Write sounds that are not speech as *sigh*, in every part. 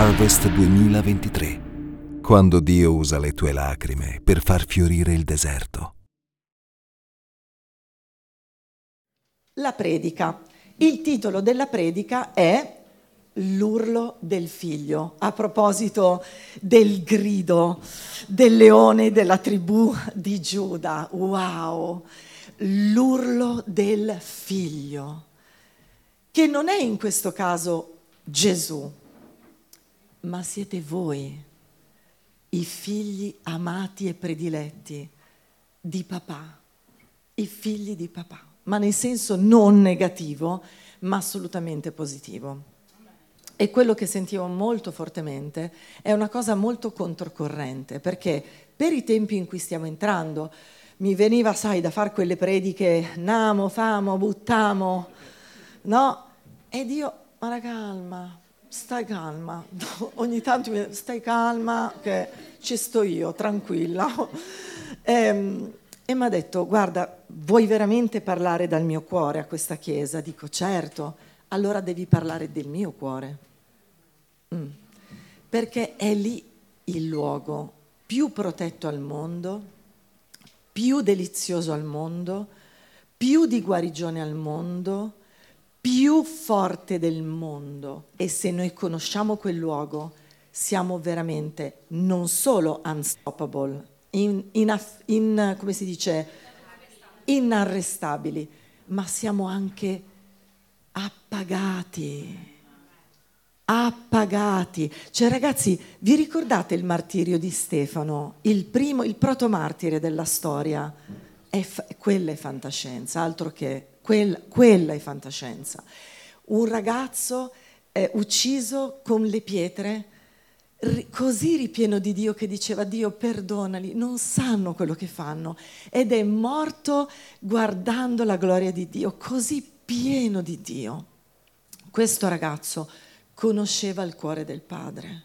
Harvest 2023, quando Dio usa le tue lacrime per far fiorire il deserto. La predica. Il titolo della predica è L'urlo del figlio, a proposito del grido del leone della tribù di Giuda. Wow! L'urlo del figlio, che non è in questo caso Gesù, ma siete voi, i figli amati e prediletti di papà, i figli di papà, ma nel senso non negativo, ma assolutamente positivo. E quello che sentivo molto fortemente è una cosa molto controcorrente, perché per i tempi in cui stiamo entrando mi veniva, sai, da fare quelle prediche, namo, famo, buttamo, no? Ed io, ma calma, stai calma, *laughs* ogni tanto mi stai calma che ci sto io, tranquilla. *laughs* Ehm, e, e mi ha detto, guarda, vuoi veramente parlare dal mio cuore a questa chiesa? Dico, certo, allora devi parlare del mio cuore. Mm. Perché è lì il luogo più protetto al mondo, più delizioso al mondo, più di guarigione al mondo, più forte del mondo e se noi conosciamo quel luogo siamo veramente non solo unstoppable, in, in, in, come si dice, inarrestabili, ma siamo anche appagati. Appagati. Cioè ragazzi, vi ricordate il martirio di Stefano, il primo, il protomartire della storia? È, quella è fantascienza, altro che quella, quella è fantascienza. Un ragazzo eh, ucciso con le pietre, ri, così ripieno di Dio che diceva Dio perdonali, non sanno quello che fanno ed è morto guardando la gloria di Dio, così pieno di Dio. Questo ragazzo conosceva il cuore del Padre.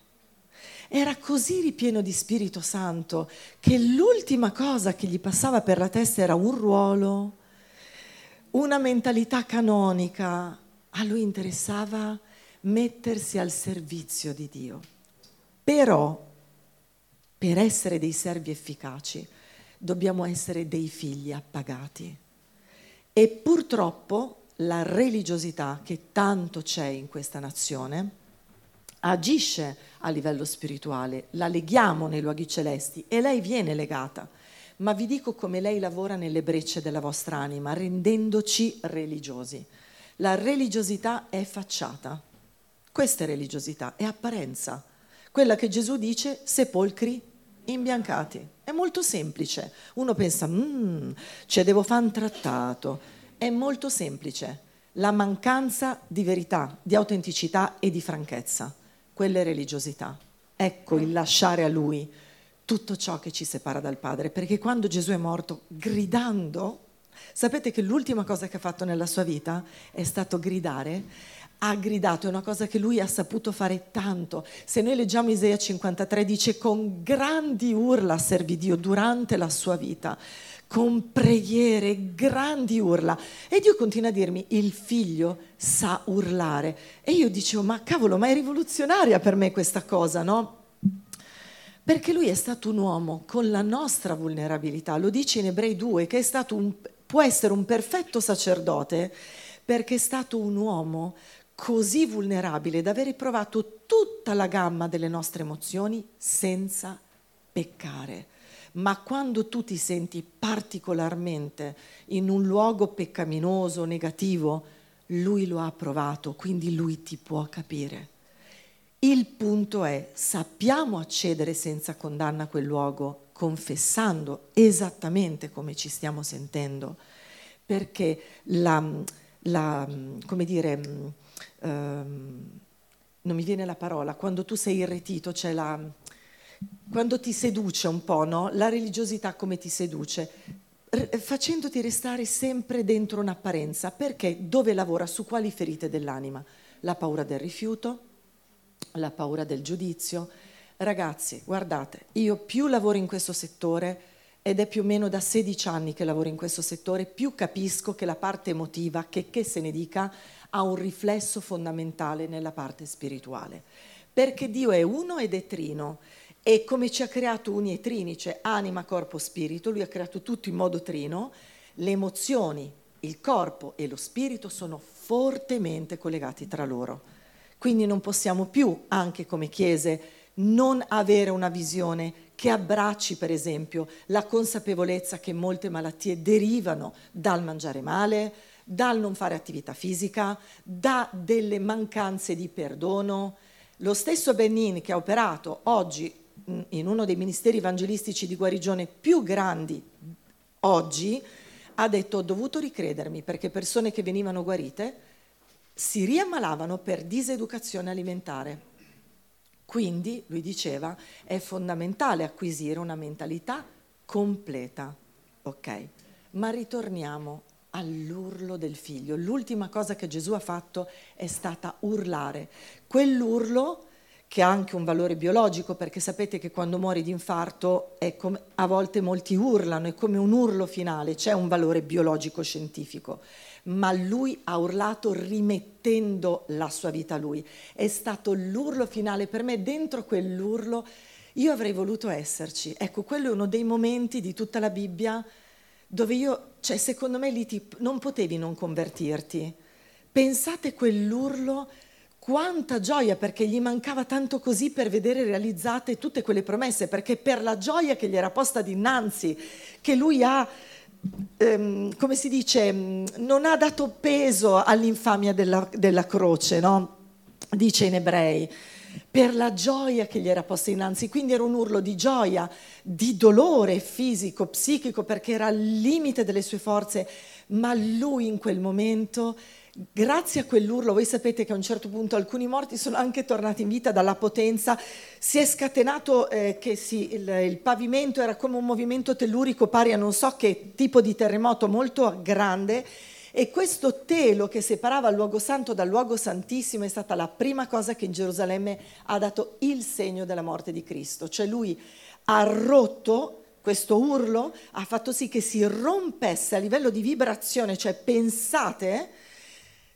Era così ripieno di Spirito Santo che l'ultima cosa che gli passava per la testa era un ruolo, una mentalità canonica, a lui interessava mettersi al servizio di Dio. Però, per essere dei servi efficaci, dobbiamo essere dei figli appagati. E purtroppo la religiosità che tanto c'è in questa nazione agisce a livello spirituale, la leghiamo nei luoghi celesti e lei viene legata ma vi dico come lei lavora nelle brecce della vostra anima, rendendoci religiosi. La religiosità è facciata. Questa è religiosità, è apparenza. Quella che Gesù dice, sepolcri imbiancati. È molto semplice. Uno pensa, mmm, cioè devo fare un trattato. È molto semplice. La mancanza di verità, di autenticità e di franchezza. Quella è religiosità. Ecco il lasciare a Lui tutto ciò che ci separa dal Padre, perché quando Gesù è morto gridando, sapete che l'ultima cosa che ha fatto nella sua vita è stato gridare, ha gridato, è una cosa che lui ha saputo fare tanto. Se noi leggiamo Isaia 53 dice con grandi urla servì Dio durante la sua vita, con preghiere, grandi urla. E Dio continua a dirmi, il figlio sa urlare. E io dicevo, ma cavolo, ma è rivoluzionaria per me questa cosa, no? Perché lui è stato un uomo con la nostra vulnerabilità, lo dice in Ebrei 2, che un, può essere un perfetto sacerdote perché è stato un uomo così vulnerabile da aver provato tutta la gamma delle nostre emozioni senza peccare. Ma quando tu ti senti particolarmente in un luogo peccaminoso, negativo, lui lo ha provato, quindi lui ti può capire. Il punto è, sappiamo accedere senza condanna a quel luogo, confessando esattamente come ci stiamo sentendo, perché la, la come dire, um, non mi viene la parola, quando tu sei irretito c'è la, quando ti seduce un po', no? La religiosità come ti seduce, facendoti restare sempre dentro un'apparenza, perché dove lavora? Su quali ferite dell'anima? La paura del rifiuto, la paura del giudizio. Ragazzi, guardate, io più lavoro in questo settore, ed è più o meno da 16 anni che lavoro in questo settore, più capisco che la parte emotiva, che, che se ne dica, ha un riflesso fondamentale nella parte spirituale. Perché Dio è uno ed è trino. E come ci ha creato uni e trini, cioè anima, corpo, spirito, lui ha creato tutto in modo trino, le emozioni, il corpo e lo spirito sono fortemente collegati tra loro. Quindi non possiamo più, anche come chiese, non avere una visione che abbracci, per esempio, la consapevolezza che molte malattie derivano dal mangiare male, dal non fare attività fisica, da delle mancanze di perdono. Lo stesso Benin che ha operato oggi in uno dei ministeri evangelistici di guarigione più grandi oggi, ha detto ho dovuto ricredermi perché persone che venivano guarite si riammalavano per diseducazione alimentare. Quindi, lui diceva, è fondamentale acquisire una mentalità completa. Ok, ma ritorniamo all'urlo del figlio. L'ultima cosa che Gesù ha fatto è stata urlare. Quell'urlo che ha anche un valore biologico, perché sapete che quando muori di infarto come, a volte molti urlano, è come un urlo finale, c'è un valore biologico scientifico ma lui ha urlato rimettendo la sua vita a lui. È stato l'urlo finale per me, dentro quell'urlo io avrei voluto esserci. Ecco, quello è uno dei momenti di tutta la Bibbia dove io, cioè secondo me lì ti, non potevi non convertirti. Pensate quell'urlo, quanta gioia, perché gli mancava tanto così per vedere realizzate tutte quelle promesse, perché per la gioia che gli era posta dinanzi, che lui ha ehm, come si dice, mm, non ha dato peso all'infamia della, della croce, no? dice in ebrei, per la gioia che gli era posta innanzi. Quindi era un urlo di gioia, di dolore fisico, psichico, perché era al limite delle sue forze, ma lui in quel momento Grazie a quell'urlo, voi sapete che a un certo punto alcuni morti sono anche tornati in vita dalla potenza, si è scatenato eh, che si, il, il, pavimento era come un movimento tellurico pari a non so che tipo di terremoto molto grande. E questo telo che separava il luogo santo dal luogo santissimo è stata la prima cosa che in Gerusalemme ha dato il segno della morte di Cristo, cioè lui ha rotto questo urlo, ha fatto sì che si rompesse a livello di vibrazione, cioè pensate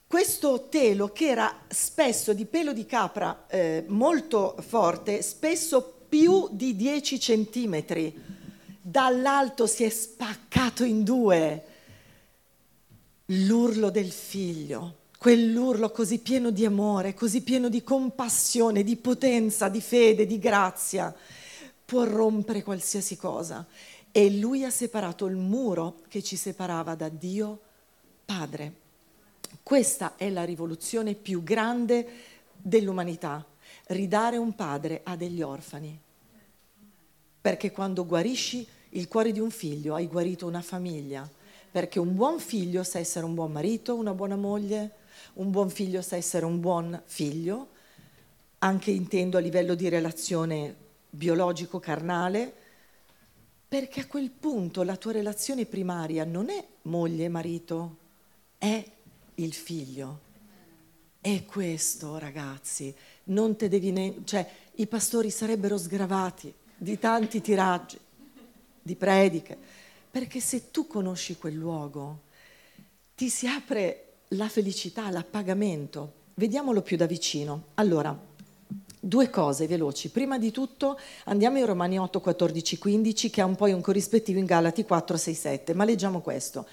questo telo che era spesso di pelo di capra eh, molto forte, spesso più di 10 centimetri, dall'alto si è spaccato in due. L'urlo del figlio, quell'urlo così pieno di amore, così pieno di compassione, di potenza, di fede, di grazia, può rompere qualsiasi cosa. E lui ha separato il muro che ci separava da Dio Padre. Questa è la rivoluzione più grande dell'umanità, ridare un padre a degli orfani. Perché quando guarisci il cuore di un figlio hai guarito una famiglia, perché un buon figlio sa essere un buon marito, una buona moglie, un buon figlio sa essere un buon figlio, anche intendo a livello di relazione biologico-carnale, perché a quel punto la tua relazione primaria non è moglie-marito, è il figlio. E questo, ragazzi, non te devi ne- cioè i pastori sarebbero sgravati di tanti tiraggi, di prediche, perché se tu conosci quel luogo, ti si apre la felicità, l'appagamento. Vediamolo più da vicino. Allora, due cose veloci. Prima di tutto andiamo in Romani 8, 14, 15, che ha un po' un corrispettivo in Galati 4, 6, 7, ma leggiamo questo.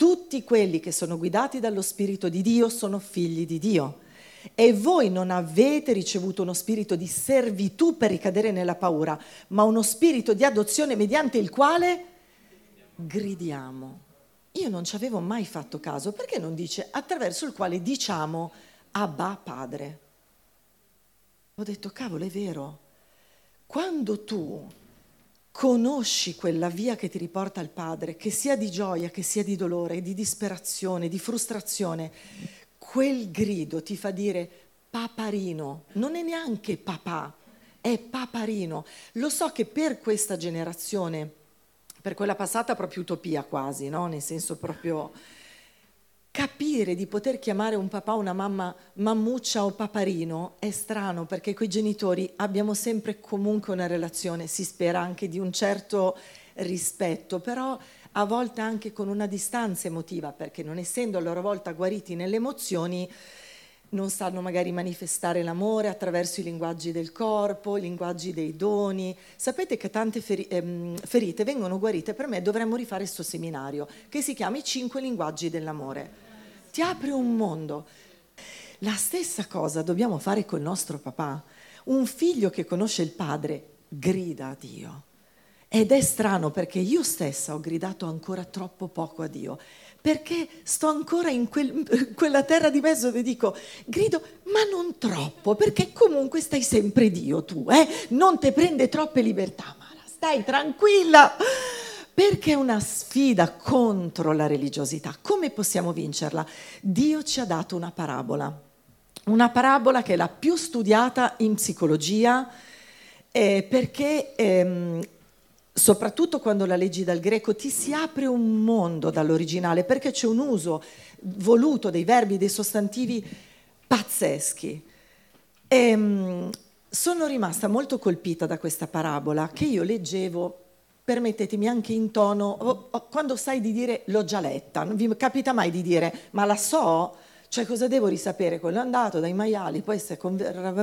Tutti quelli che sono guidati dallo Spirito di Dio sono figli di Dio. E voi non avete ricevuto uno spirito di servitù per ricadere nella paura, ma uno spirito di adozione mediante il quale gridiamo. Io non ci avevo mai fatto caso, perché non dice attraverso il quale diciamo Abba Padre? Ho detto, cavolo, è vero. Quando tu conosci quella via che ti riporta al Padre, che sia di gioia, che sia di dolore, di disperazione, di frustrazione, quel grido ti fa dire paparino, non è neanche papà, è paparino. Lo so che per questa generazione, per quella passata proprio utopia quasi, no? nel senso proprio capire di poter chiamare un papà o una mamma mammuccia o paparino è strano perché coi genitori abbiamo sempre comunque una relazione, si spera anche di un certo rispetto, però a volte anche con una distanza emotiva, perché non essendo a loro volta guariti nelle emozioni, non sanno magari manifestare l'amore attraverso i linguaggi del corpo, i linguaggi dei doni. Sapete che tante feri- ehm, ferite vengono guarite, per me dovremmo rifare questo seminario, che si chiama I cinque linguaggi dell'amore. Ti apre un mondo. La stessa cosa dobbiamo fare col nostro papà. Un figlio che conosce il padre grida a Dio ed è strano perché io stessa ho gridato ancora troppo poco a Dio, perché sto ancora in quel, *laughs* quella terra di mezzo dove dico, grido, ma non troppo, perché comunque stai sempre Dio tu, eh? non ti prende troppe libertà, Mara, stai tranquilla, perché è una sfida contro la religiosità. Come possiamo vincerla? Dio ci ha dato una parabola, una parabola che è la più studiata in psicologia, eh, perché... Ehm, soprattutto quando la leggi dal greco, ti si apre un mondo dall'originale perché c'è un uso voluto dei verbi, dei sostantivi pazzeschi. E, ehm, sono rimasta molto colpita da questa parabola che io leggevo, permettetemi anche in tono, quando sai di dire l'ho già letta, non vi capita mai di dire ma la so? Cioè cosa devo risapere? Quello è andato dai maiali, poi si è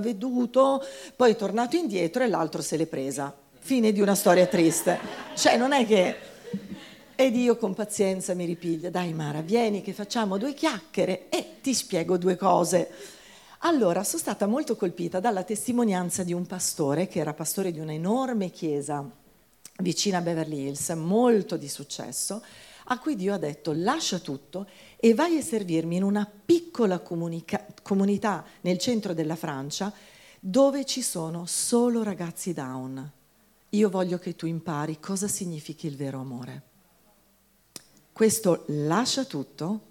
veduto, poi è tornato indietro e l'altro se l'è presa fine di una storia triste. Cioè non è che... Ed io con pazienza mi ripiglia, dai Mara, vieni che facciamo due chiacchiere e ti spiego due cose. Allora, sono stata molto colpita dalla testimonianza di un pastore, che era pastore di un'enorme chiesa vicina a Beverly Hills, molto di successo, a cui Dio ha detto lascia tutto e vai a servirmi in una piccola comunica- comunità nel centro della Francia dove ci sono solo ragazzi down io voglio che tu impari cosa significa il vero amore. Questo lascia tutto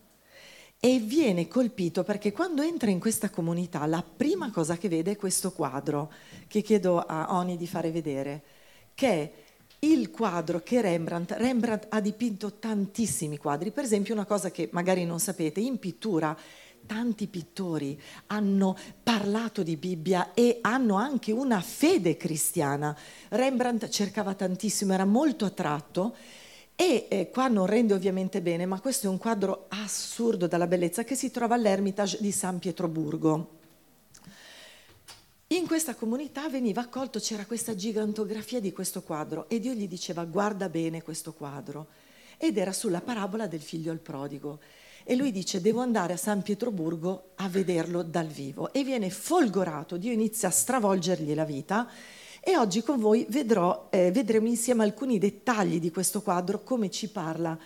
e viene colpito perché quando entra in questa comunità la prima cosa che vede è questo quadro che chiedo a Oni di fare vedere, che è il quadro che Rembrandt, Rembrandt ha dipinto tantissimi quadri, per esempio una cosa che magari non sapete, in pittura tanti pittori hanno parlato di Bibbia e hanno anche una fede cristiana. Rembrandt cercava tantissimo, era molto attratto e eh, qua non rende ovviamente bene, ma questo è un quadro assurdo dalla bellezza che si trova all'Ermitage di San Pietroburgo. In questa comunità veniva accolto, c'era questa gigantografia di questo quadro e Dio gli diceva guarda bene questo quadro ed era sulla parabola del figlio al prodigo e lui dice devo andare a San Pietroburgo a vederlo dal vivo e viene folgorato, Dio inizia a stravolgergli la vita e oggi con voi vedrò, eh, vedremo insieme alcuni dettagli di questo quadro, come ci parla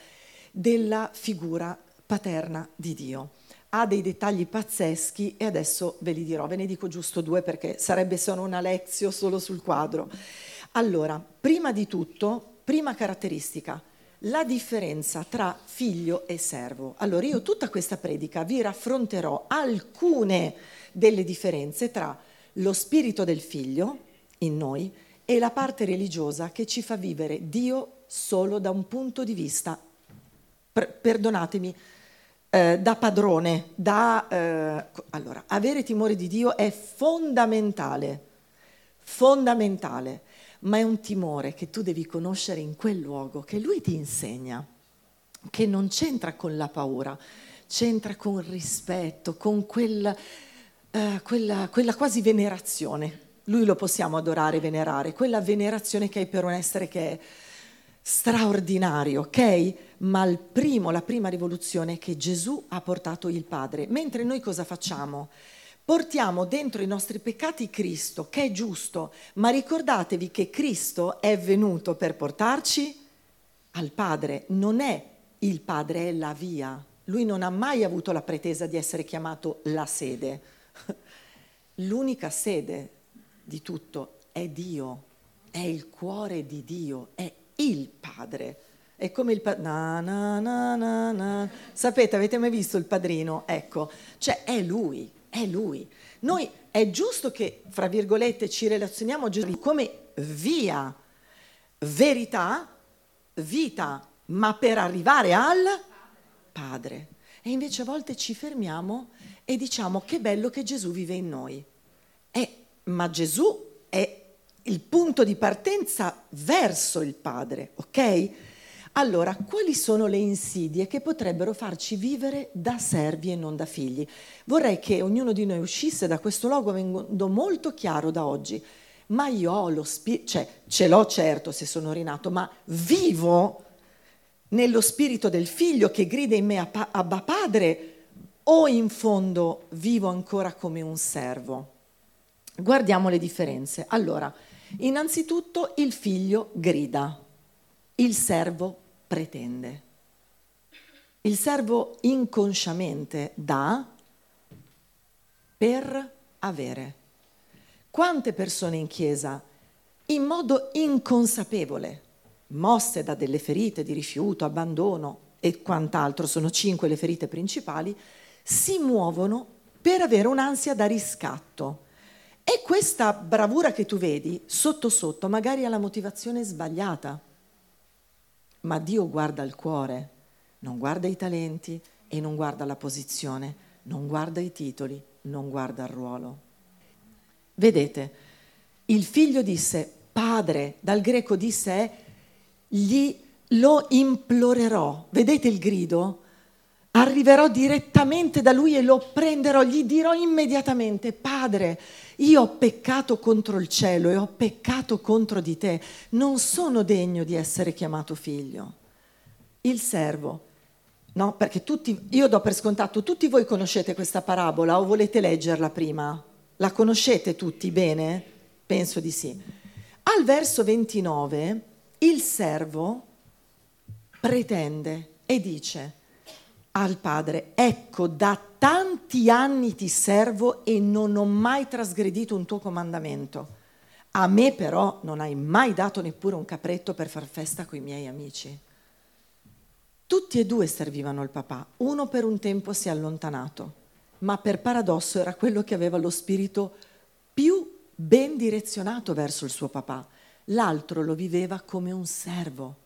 della figura paterna di Dio. Ha dei dettagli pazzeschi e adesso ve li dirò, ve ne dico giusto due perché sarebbe solo una lezione solo sul quadro. Allora, prima di tutto, prima caratteristica, la differenza tra figlio e servo. Allora io tutta questa predica vi raffronterò alcune delle differenze tra lo spirito del figlio in noi e la parte religiosa che ci fa vivere Dio solo da un punto di vista, per, perdonatemi, eh, da padrone, da... Eh, allora, avere timore di Dio è fondamentale, fondamentale ma è un timore che tu devi conoscere in quel luogo, che lui ti insegna, che non c'entra con la paura, c'entra con rispetto, con quel, uh, quella, quella quasi venerazione. Lui lo possiamo adorare e venerare, quella venerazione che hai per un essere che è straordinario, ok? ma primo, la prima rivoluzione è che Gesù ha portato il Padre. Mentre noi cosa facciamo? Portiamo dentro i nostri peccati Cristo, che è giusto, ma ricordatevi che Cristo è venuto per portarci al Padre, non è il Padre, è la via. Lui non ha mai avuto la pretesa di essere chiamato la sede. *laughs* L'unica sede di tutto è Dio, è il cuore di Dio, è il Padre. È come il padrino. Sapete, avete mai visto il padrino? Ecco, cioè è lui, è lui. Noi è giusto che, fra virgolette, ci relazioniamo a Gesù come via, verità, vita, ma per arrivare al Padre. E invece a volte ci fermiamo e diciamo che bello che Gesù vive in noi. Eh, ma Gesù è il punto di partenza verso il Padre, ok? Allora, quali sono le insidie che potrebbero farci vivere da servi e non da figli? Vorrei che ognuno di noi uscisse da questo luogo molto chiaro da oggi. Ma io ho lo spirito, cioè ce l'ho certo se sono rinato, ma vivo nello spirito del figlio che grida in me Abba Padre o in fondo vivo ancora come un servo? Guardiamo le differenze. Allora, innanzitutto il figlio grida, il servo pretende. Il servo inconsciamente dà per avere. Quante persone in chiesa, in modo inconsapevole, mosse da delle ferite di rifiuto, abbandono e quant'altro, sono cinque le ferite principali, si muovono per avere un'ansia da riscatto. E questa bravura che tu vedi, sotto sotto, magari ha la motivazione sbagliata. Ma Dio guarda il cuore, non guarda i talenti e non guarda la posizione, non guarda i titoli, non guarda il ruolo. Vedete, il figlio disse, padre, dal greco disse, gli lo implorerò. Vedete il grido? Arriverò direttamente da lui e lo prenderò, gli dirò immediatamente, Padre, io ho peccato contro il cielo e ho peccato contro di te, non sono degno di essere chiamato figlio. Il servo, no? Perché tutti, io do per scontato, tutti voi conoscete questa parabola o volete leggerla prima? La conoscete tutti bene? Penso di sì. Al verso 29 il servo pretende e dice, al padre, ecco da tanti anni ti servo e non ho mai trasgredito un tuo comandamento. A me però non hai mai dato neppure un capretto per far festa coi miei amici. Tutti e due servivano il papà, uno per un tempo si è allontanato, ma per paradosso era quello che aveva lo spirito più ben direzionato verso il suo papà, l'altro lo viveva come un servo.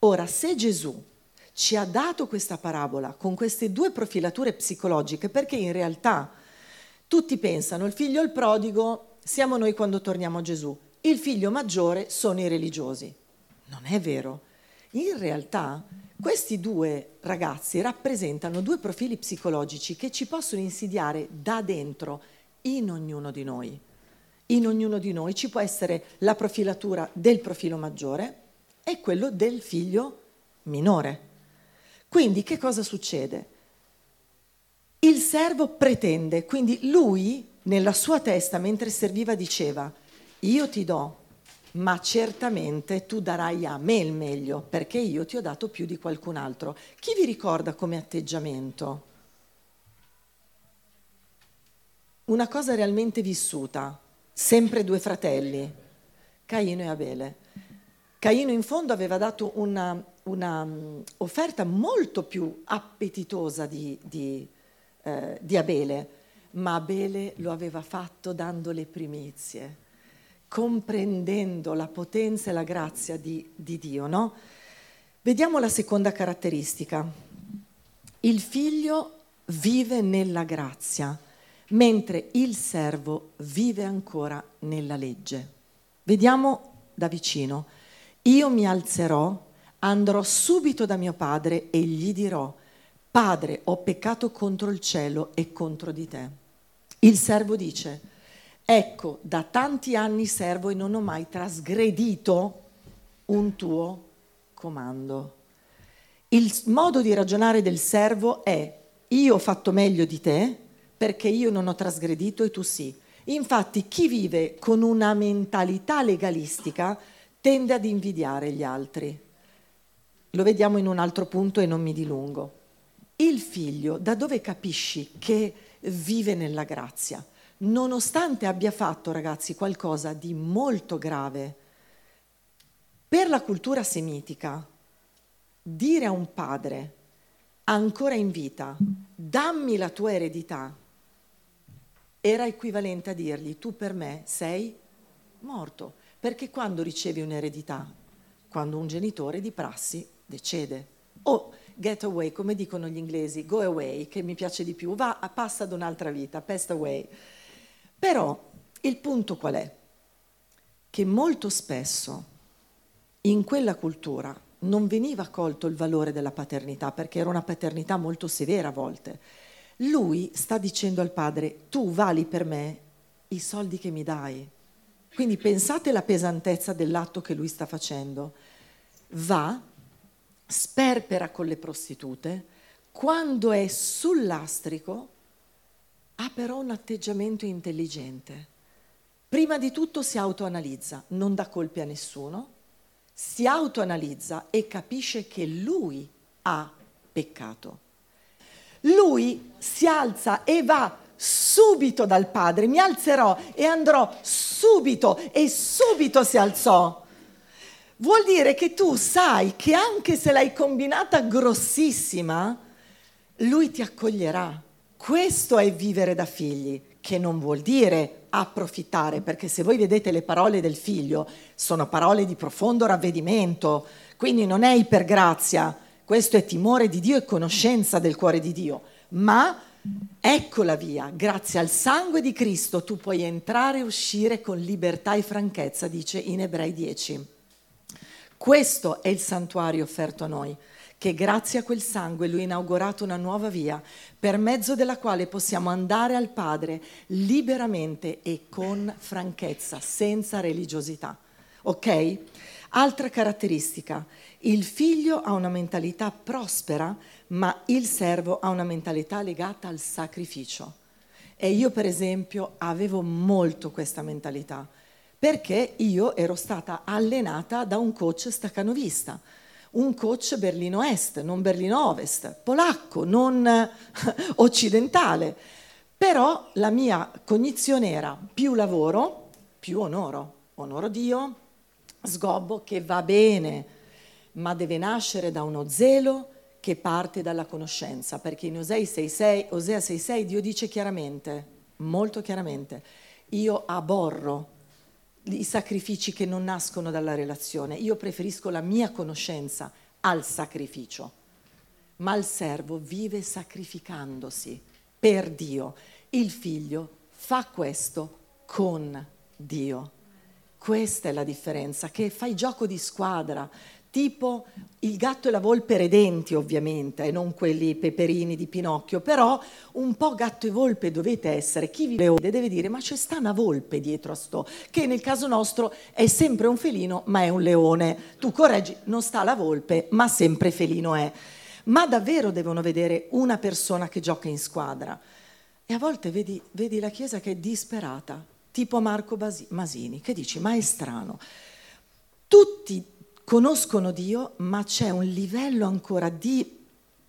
Ora, se Gesù ci ha dato questa parabola con queste due profilature psicologiche perché in realtà tutti pensano il figlio il prodigo siamo noi quando torniamo a Gesù, il figlio maggiore sono i religiosi. Non è vero. In realtà questi due ragazzi rappresentano due profili psicologici che ci possono insidiare da dentro in ognuno di noi. In ognuno di noi ci può essere la profilatura del profilo maggiore e quello del figlio minore. Quindi che cosa succede? Il servo pretende, quindi lui nella sua testa mentre serviva diceva, io ti do, ma certamente tu darai a me il meglio, perché io ti ho dato più di qualcun altro. Chi vi ricorda come atteggiamento? Una cosa realmente vissuta, sempre due fratelli, Caino e Abele. Caino in fondo aveva dato una, una um, offerta molto più appetitosa di, di, eh, di Abele, ma Abele lo aveva fatto dando le primizie, comprendendo la potenza e la grazia di, di Dio. No? Vediamo la seconda caratteristica. Il figlio vive nella grazia, mentre il servo vive ancora nella legge. Vediamo da vicino. Io mi alzerò andrò subito da mio padre e gli dirò, Padre, ho peccato contro il cielo e contro di te. Il servo dice, ecco, da tanti anni servo e non ho mai trasgredito un tuo comando. Il modo di ragionare del servo è io ho fatto meglio di te perché io non ho trasgredito e tu sì. Infatti chi vive con una mentalità legalistica tende ad invidiare gli altri. Lo vediamo in un altro punto e non mi dilungo. Il figlio, da dove capisci che vive nella grazia? Nonostante abbia fatto, ragazzi, qualcosa di molto grave, per la cultura semitica, dire a un padre ancora in vita, dammi la tua eredità, era equivalente a dirgli tu per me sei morto, perché quando ricevi un'eredità, quando un genitore di prassi decede, o get away, come dicono gli inglesi, go away, che mi piace di più, va, passa ad un'altra vita, pass away. Però il punto qual è? Che molto spesso in quella cultura non veniva colto il valore della paternità, perché era una paternità molto severa a volte. Lui sta dicendo al padre, tu vali per me i soldi che mi dai. Quindi pensate alla pesantezza dell'atto che lui sta facendo. Va, sperpera con le prostitute, quando è sul lastrico ha però un atteggiamento intelligente. Prima di tutto si autoanalizza, non dà colpi a nessuno, si autoanalizza e capisce che lui ha peccato. Lui si alza e va subito dal padre, mi alzerò e andrò subito e subito si alzò. Vuol dire che tu sai che anche se l'hai combinata grossissima, lui ti accoglierà. Questo è vivere da figli, che non vuol dire approfittare, perché se voi vedete le parole del figlio, sono parole di profondo ravvedimento, quindi non è ipergrazia, questo è timore di Dio e conoscenza del cuore di Dio, ma ecco la via, grazie al sangue di Cristo tu puoi entrare e uscire con libertà e franchezza, dice in Ebrei 10. Questo è il santuario offerto a noi che grazie a quel sangue lui ha inaugurato una nuova via per mezzo della quale possiamo andare al Padre liberamente e con franchezza, senza religiosità. Ok? Altra caratteristica, il figlio ha una mentalità prospera, ma il servo ha una mentalità legata al sacrificio. E io per esempio avevo molto questa mentalità, perché io ero stata allenata da un coach staccanovista un coach Berlino Est, non Berlino Ovest, polacco, non *laughs* occidentale. Però la mia cognizione era più lavoro, più onoro. Onoro Dio, sgobbo che va bene, ma deve nascere da uno zelo che parte dalla conoscenza, perché in Osea 6.6, Osea 6.6 Dio dice chiaramente, molto chiaramente, io aborro i sacrifici che non nascono dalla relazione. Io preferisco la mia conoscenza al sacrificio. Ma il servo vive sacrificandosi per Dio. Il figlio fa questo con Dio. Questa è la differenza, che fai gioco di squadra, tipo il gatto e la volpe redenti ovviamente, e non quelli peperini di Pinocchio, però un po' gatto e volpe dovete essere. Chi vi vede deve dire ma c'è sta una volpe dietro a sto, che nel caso nostro è sempre un felino ma è un leone. Tu correggi, non sta la volpe ma sempre felino è. Ma davvero devono vedere una persona che gioca in squadra. E a volte vedi, vedi la Chiesa che è disperata, tipo Marco Basi- Masini, che dici ma è strano. Tutti conoscono Dio, ma c'è un livello ancora di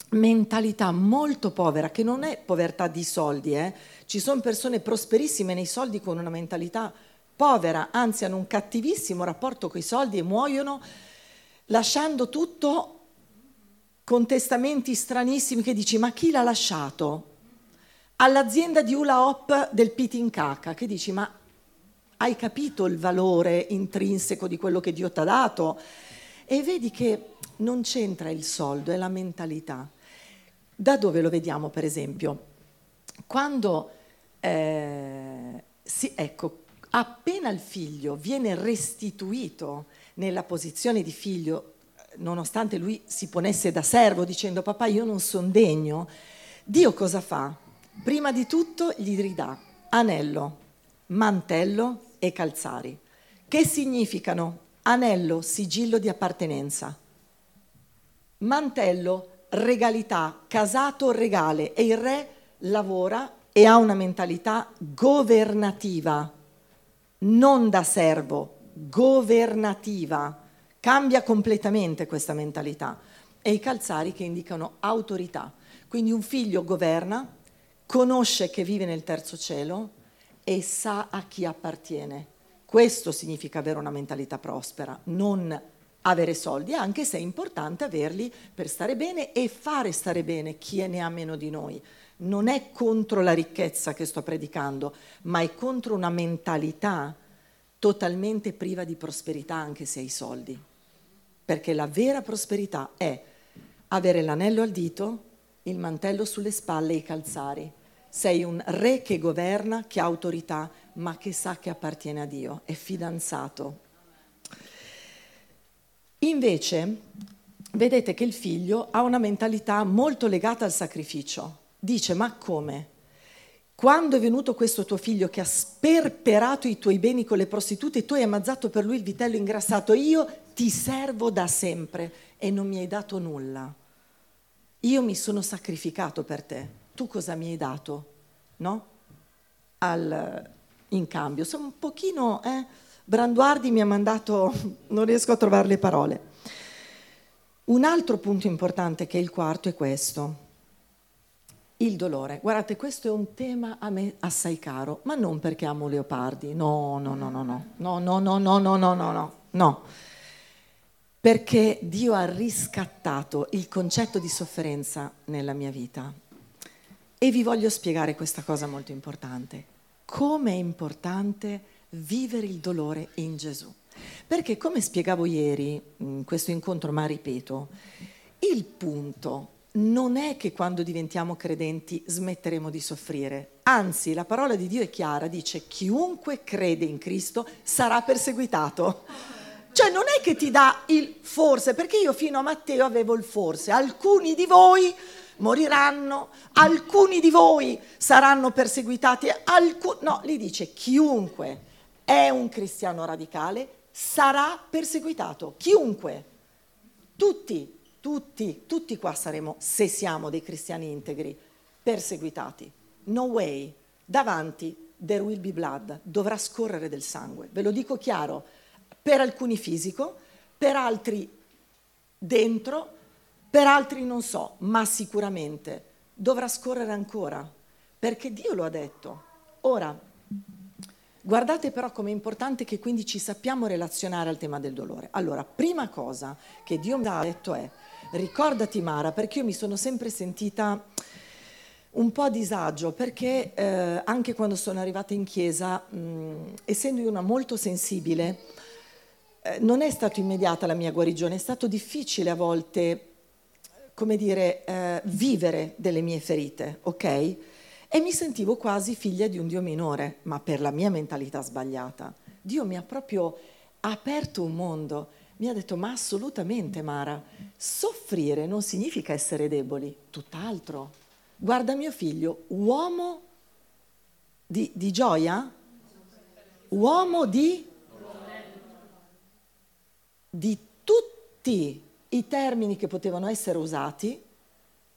mentalità molto povera, che non è povertà di soldi, eh? ci sono persone prosperissime nei soldi con una mentalità povera, anzi hanno un cattivissimo rapporto con i soldi e muoiono lasciando tutto con testamenti stranissimi che dici ma chi l'ha lasciato? All'azienda di Ula Hop del Pitincacca che dici ma hai capito il valore intrinseco di quello che Dio ti ha dato? E vedi che non c'entra il soldo, è la mentalità. Da dove lo vediamo, per esempio? Quando, eh, si, ecco, appena il figlio viene restituito nella posizione di figlio, nonostante lui si ponesse da servo dicendo papà io non sono degno, Dio cosa fa? Prima di tutto gli ridà anello, mantello e calzari. Che significano? Anello, sigillo di appartenenza. mantello, regalità, casato, regale e il re lavora e ha una mentalità governativa, non da servo, governativa. Cambia completamente questa mentalità. E i calzari che indicano autorità. Quindi un figlio governa, conosce che vive nel terzo cielo e sa a chi appartiene. Questo significa avere una mentalità prospera, non avere soldi, anche se è importante averli per stare bene e fare stare bene chi ne ha meno di noi. Non è contro la ricchezza che sto predicando, ma è contro una mentalità totalmente priva di prosperità anche se hai soldi. Perché la vera prosperità è avere l'anello al dito, il mantello sulle spalle e i calzari. Sei un re che governa, che ha autorità, ma che sa che appartiene a Dio, è fidanzato. Invece, vedete che il figlio ha una mentalità molto legata al sacrificio. Dice, ma come? Quando è venuto questo tuo figlio che ha sperperato i tuoi beni con le prostitute e tu hai ammazzato per lui il vitello ingrassato, io ti servo da sempre e non mi hai dato nulla. Io mi sono sacrificato per te. Tu cosa mi hai dato? No? Al, in cambio. Sono un pochino... Eh, Branduardi mi ha mandato... *laughs* non riesco a trovare le parole. Un altro punto importante che è il quarto è questo. Il dolore. Guardate, questo è un tema a me assai caro, ma non perché amo Leopardi. No, no, no, no, no. No, no, no, no, no, no, no, no. No perché Dio ha riscattato il concetto di sofferenza nella mia vita. E vi voglio spiegare questa cosa molto importante. Come è importante vivere il dolore in Gesù. Perché come spiegavo ieri in questo incontro, ma ripeto, il punto non è che quando diventiamo credenti smetteremo di soffrire. Anzi, la parola di Dio è chiara, dice chiunque crede in Cristo sarà perseguitato. Cioè non è che ti dà il forse, perché io fino a Matteo avevo il forse. Alcuni di voi moriranno, alcuni di voi saranno perseguitati, alcun... no, lì dice chiunque è un cristiano radicale sarà perseguitato, chiunque, tutti, tutti, tutti qua saremo, se siamo dei cristiani integri, perseguitati. No way, davanti there will be blood, dovrà scorrere del sangue, ve lo dico chiaro per alcuni fisico, per altri dentro, per altri non so, ma sicuramente dovrà scorrere ancora, perché Dio lo ha detto. Ora, guardate però com'è importante che quindi ci sappiamo relazionare al tema del dolore. Allora, prima cosa che Dio mi ha detto è, ricordati Mara, perché io mi sono sempre sentita un po' a disagio perché eh, anche quando sono arrivata in chiesa, mh, essendo io una molto sensibile, eh, non è stata immediata la mia guarigione, è stato difficile a volte, come dire, eh, vivere delle mie ferite, ok? E mi sentivo quasi figlia di un Dio minore, ma per la mia mentalità sbagliata. Dio mi ha proprio aperto un mondo, mi ha detto, ma assolutamente Mara, soffrire non significa essere deboli, tutt'altro. Guarda mio figlio, uomo di, di gioia, uomo di di tutti i termini che potevano essere usati,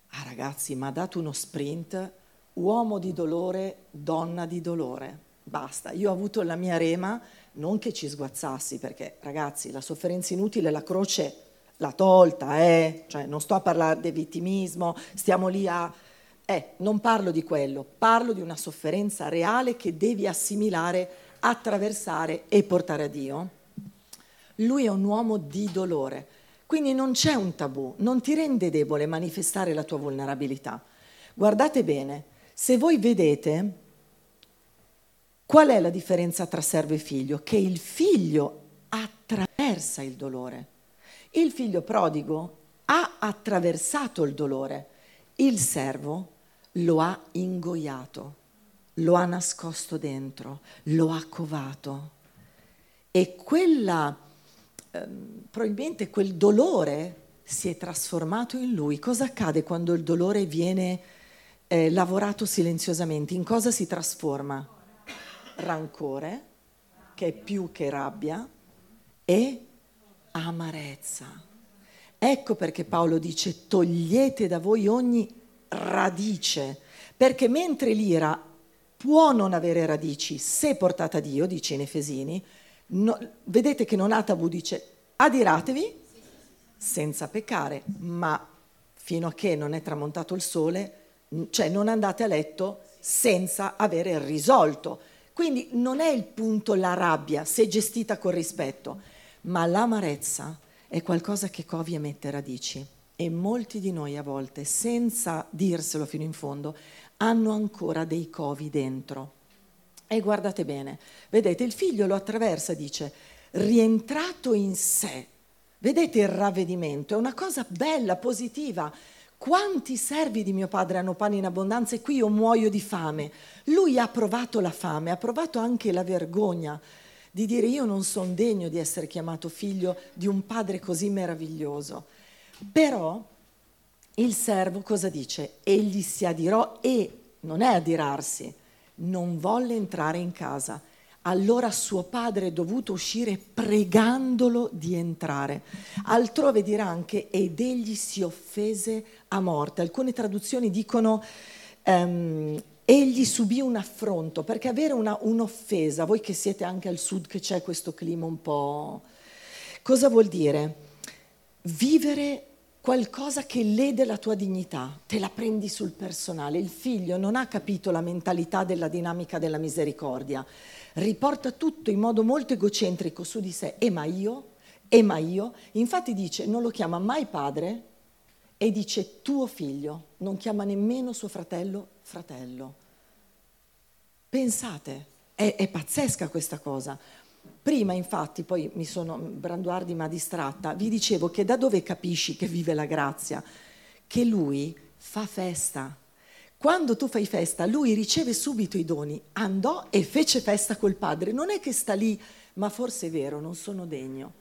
ah ragazzi, mi ha dato uno sprint, uomo di dolore, donna di dolore, basta. Io ho avuto la mia rema, non che ci sguazzassi, perché ragazzi, la sofferenza inutile, la croce l'ha tolta, eh? cioè non sto a parlare di vittimismo, stiamo lì a... Eh, non parlo di quello, parlo di una sofferenza reale che devi assimilare, attraversare e portare a Dio. Lui è un uomo di dolore, quindi non c'è un tabù, non ti rende debole manifestare la tua vulnerabilità. Guardate bene, se voi vedete qual è la differenza tra servo e figlio, che il figlio attraversa il dolore. Il figlio prodigo ha attraversato il dolore, il servo lo ha ingoiato, lo ha nascosto dentro, lo ha covato. E quella ehm, probabilmente quel dolore si è trasformato in lui. Cosa accade quando il dolore viene eh, lavorato silenziosamente? In cosa si trasforma? Rancore, che è più che rabbia, e amarezza. Ecco perché Paolo dice togliete da voi ogni radice, perché mentre l'ira può non avere radici se portata a Dio, dice in Efesini, no, vedete che non ha tabù, dice adiratevi senza peccare, ma fino a che non è tramontato il sole, cioè non andate a letto senza avere risolto. Quindi non è il punto la rabbia, se gestita con rispetto, ma l'amarezza è qualcosa che covia e mette radici. E molti di noi a volte, senza dirselo fino in fondo, hanno ancora dei covi dentro. E guardate bene, vedete, il figlio lo attraversa, dice, rientrato in sé. Vedete il ravvedimento, è una cosa bella, positiva. Quanti servi di mio padre hanno pane in abbondanza e qui io muoio di fame? Lui ha provato la fame, ha provato anche la vergogna di dire io non sono degno di essere chiamato figlio di un padre così meraviglioso. Però il servo cosa dice? Egli si adirò e non è adirarsi, non volle entrare in casa. Allora suo padre è dovuto uscire pregandolo di entrare. Altrove dirà anche ed egli si offese a morte. Alcune traduzioni dicono um, egli subì un affronto, perché avere una, un'offesa, voi che siete anche al sud che c'è questo clima un po'... Cosa vuol dire? Vivere qualcosa che lede la tua dignità, te la prendi sul personale. Il figlio non ha capito la mentalità della dinamica della misericordia, riporta tutto in modo molto egocentrico su di sé, e ma io, e ma io. Infatti dice, non lo chiama mai padre e dice tuo figlio, non chiama nemmeno suo fratello fratello. Pensate, è, è pazzesca questa cosa. Prima, infatti, poi mi sono, Branduardi mi ha distratta, vi dicevo che da dove capisci che vive la grazia? Che lui fa festa. Quando tu fai festa, lui riceve subito i doni, andò e fece festa col padre. Non è che sta lì, ma forse è vero, non sono degno.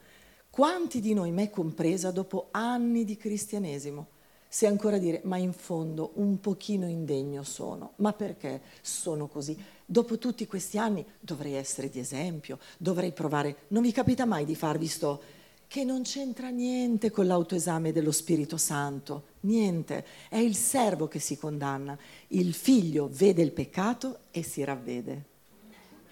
Quanti di noi, me compresa, dopo anni di cristianesimo, se ancora dire, ma in fondo un pochino indegno sono. Ma perché sono così? Dopo tutti questi anni dovrei essere di esempio, dovrei provare. Non vi capita mai di farvi sto che non c'entra niente con l'autoesame dello Spirito Santo, niente, è il servo che si condanna, il figlio vede il peccato e si ravvede.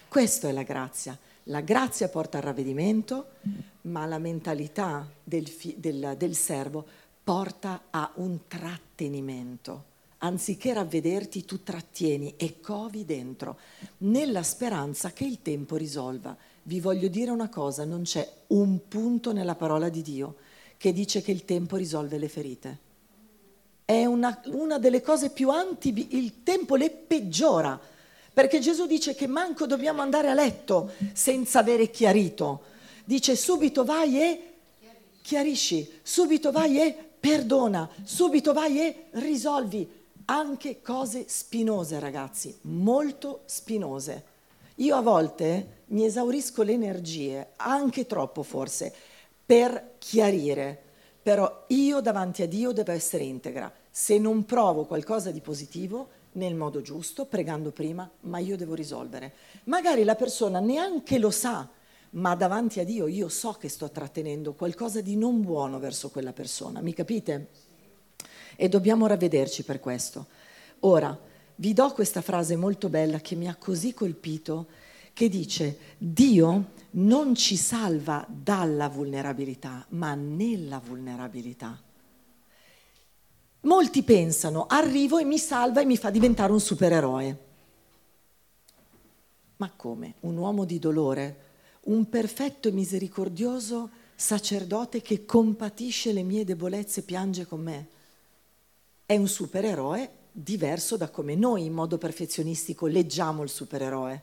Questa è la grazia. La grazia porta al ravvedimento, ma la mentalità del, fi- del, del servo porta a un trattenimento. Anziché ravvederti, tu trattieni e covi dentro, nella speranza che il tempo risolva. Vi voglio dire una cosa, non c'è un punto nella parola di Dio che dice che il tempo risolve le ferite. È una, una delle cose più anti, il tempo le peggiora, perché Gesù dice che manco dobbiamo andare a letto senza avere chiarito. Dice subito vai e chiarisci, subito vai e perdona, subito vai e risolvi anche cose spinose, ragazzi, molto spinose. Io a volte mi esaurisco le energie, anche troppo forse, per chiarire, però io davanti a Dio devo essere integra. Se non provo qualcosa di positivo, nel modo giusto, pregando prima, ma io devo risolvere. Magari la persona neanche lo sa, ma davanti a Dio io so che sto trattenendo qualcosa di non buono verso quella persona, mi capite? E dobbiamo ravvederci per questo. Ora, vi do questa frase molto bella che mi ha così colpito, che dice, Dio non ci salva dalla vulnerabilità, ma nella vulnerabilità. Molti pensano, arrivo e mi salva e mi fa diventare un supereroe. Ma come? Un uomo di dolore? un perfetto e misericordioso sacerdote che compatisce le mie debolezze e piange con me. È un supereroe diverso da come noi in modo perfezionistico leggiamo il supereroe.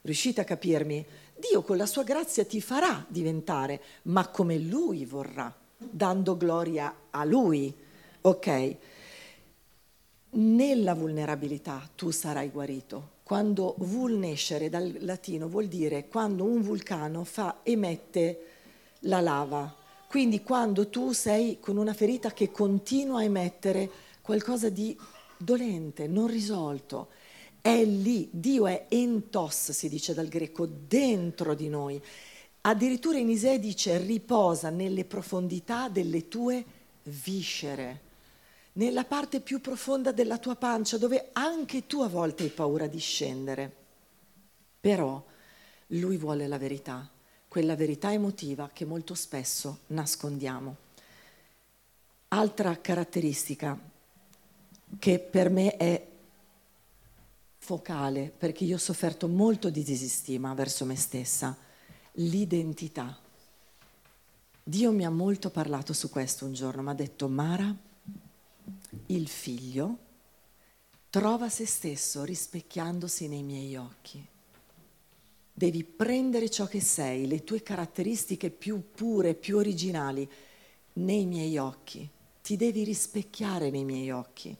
Riuscite a capirmi? Dio con la sua grazia ti farà diventare, ma come lui vorrà, dando gloria a lui. Ok? Nella vulnerabilità tu sarai guarito, quando vulnescere dal latino vuol dire quando un vulcano fa, emette la lava. Quindi quando tu sei con una ferita che continua a emettere qualcosa di dolente, non risolto, è lì, Dio è entos, si dice dal greco, dentro di noi. Addirittura in Isee dice riposa nelle profondità delle tue viscere, nella parte più profonda della tua pancia, dove anche tu a volte hai paura di scendere. Però lui vuole la verità, quella verità emotiva che molto spesso nascondiamo. Altra caratteristica che per me è focale, perché io ho sofferto molto di disistima verso me stessa, l'identità. Dio mi ha molto parlato su questo un giorno, mi ha detto Mara, il figlio trova se stesso rispecchiandosi nei miei occhi. Devi prendere ciò che sei, le tue caratteristiche più pure, più originali, nei miei occhi. Ti devi rispecchiare nei miei occhi.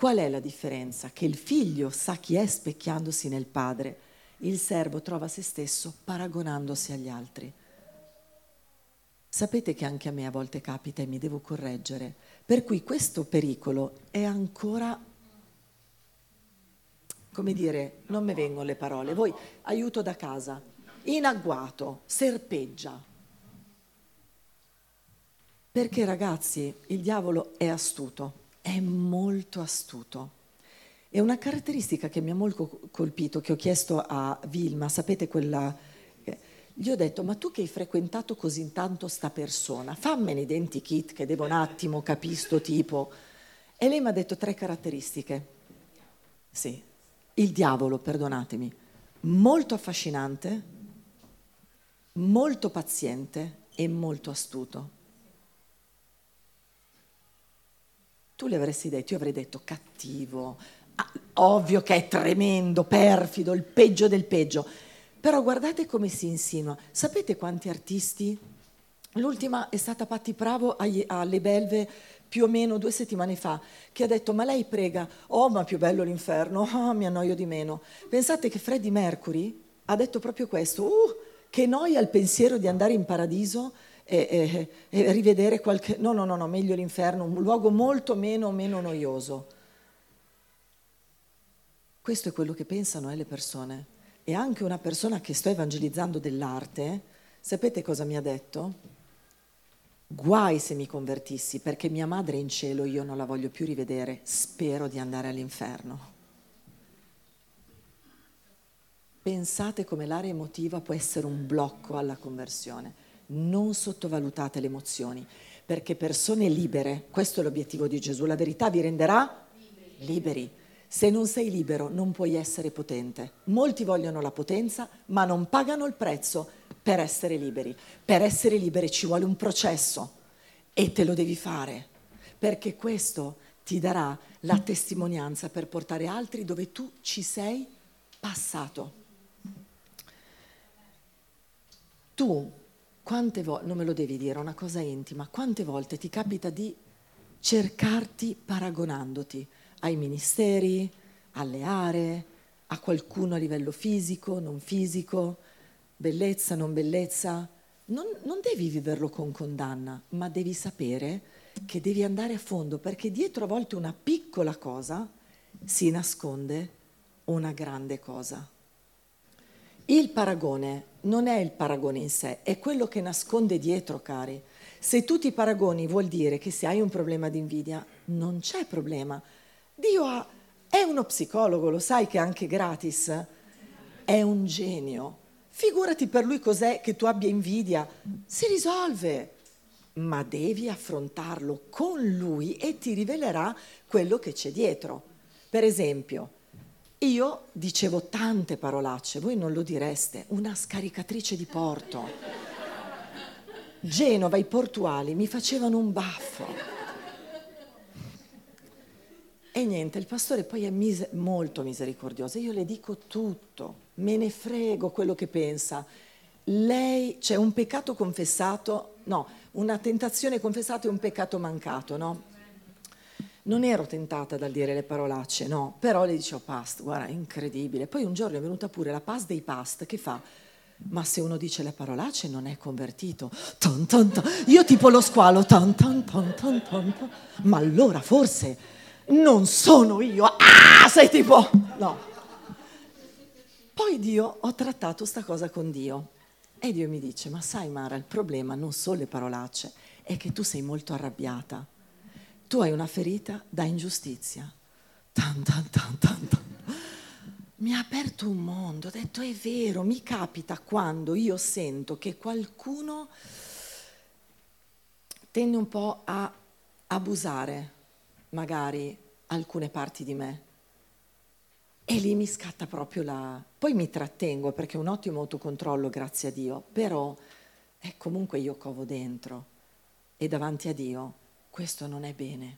Qual è la differenza? Che il figlio sa chi è specchiandosi nel padre, il servo trova se stesso paragonandosi agli altri. Sapete che anche a me a volte capita e mi devo correggere, per cui questo pericolo è ancora, come dire, non mi vengono le parole, voi aiuto da casa, in agguato, serpeggia. Perché ragazzi, il diavolo è astuto è molto astuto. E una caratteristica che mi ha molto colpito, che ho chiesto a Vilma, sapete quella... Gli ho detto, ma tu che hai frequentato così tanto sta persona, fammi un identikit che devo un attimo capire sto tipo. E lei mi ha detto tre caratteristiche. Sì, il diavolo, perdonatemi, molto affascinante, molto paziente e molto astuto. Tu le avresti detto, io avrei detto cattivo, ah, ovvio che è tremendo, perfido, il peggio del peggio, però guardate come si insinua. Sapete quanti artisti? L'ultima è stata Patti Bravo alle Belve più o meno due settimane fa, che ha detto ma lei prega, oh ma più bello l'inferno, oh *laughs* mi annoio di meno. Pensate che Freddie Mercury ha detto proprio questo, uh, che noia il pensiero di andare in paradiso, e, e, e, rivedere qualche... No, no, no, no, meglio l'inferno, un luogo molto meno, meno noioso. Questo è quello che pensano eh, le persone. E anche una persona che sto evangelizzando dell'arte, sapete cosa mi ha detto? Guai se mi convertissi, perché mia madre è in cielo, io non la voglio più rivedere, spero di andare all'inferno. Pensate come l'area emotiva può essere un blocco alla conversione non sottovalutate le emozioni, perché persone libere, questo è l'obiettivo di Gesù, la verità vi renderà liberi. Se non sei libero non puoi essere potente. Molti vogliono la potenza, ma non pagano il prezzo per essere liberi. Per essere liberi ci vuole un processo e te lo devi fare, perché questo ti darà la testimonianza per portare altri dove tu ci sei passato. Tu quante volte, non me lo devi dire, è una cosa intima, quante volte ti capita di cercarti paragonandoti ai ministeri, alle aree, a qualcuno a livello fisico, non fisico, bellezza, non bellezza? Non, non devi viverlo con condanna, ma devi sapere che devi andare a fondo perché dietro a volte una piccola cosa si nasconde una grande cosa. Il paragone non è il paragone in sé, è quello che nasconde dietro, cari. Se tu ti paragoni vuol dire che se hai un problema di invidia, non c'è problema. Dio ha, è uno psicologo, lo sai che è anche gratis, è un genio. Figurati per lui cos'è che tu abbia invidia, si risolve, ma devi affrontarlo con lui e ti rivelerà quello che c'è dietro. Per esempio, io dicevo tante parolacce, voi non lo direste, una scaricatrice di porto. Genova, i portuali mi facevano un baffo. E niente, il pastore poi è mise- molto misericordioso, io le dico tutto, me ne frego quello che pensa. Lei, c'è un peccato confessato, no, una tentazione confessata e un peccato mancato, no? Non ero tentata dal dire le parolacce, no, però le dicevo past, guarda, incredibile. Poi un giorno è venuta pure la past dei past che fa, ma se uno dice le parolacce non è convertito. Ton, ton, ton. Io tipo lo squalo, ton, ton, ton, ton, ton, ton. ma allora forse non sono io, ah, sei tipo, no. Poi Dio, ho trattato sta cosa con Dio e Dio mi dice, ma sai Mara, il problema non sono le parolacce, è che tu sei molto arrabbiata. Tu hai una ferita da ingiustizia. Tan, tan, tan, tan, tan. Mi ha aperto un mondo, ho detto è vero, mi capita quando io sento che qualcuno tende un po' a abusare magari alcune parti di me. E lì mi scatta proprio la... Poi mi trattengo perché è un ottimo autocontrollo, grazie a Dio, però è comunque io covo dentro e davanti a Dio questo non è bene.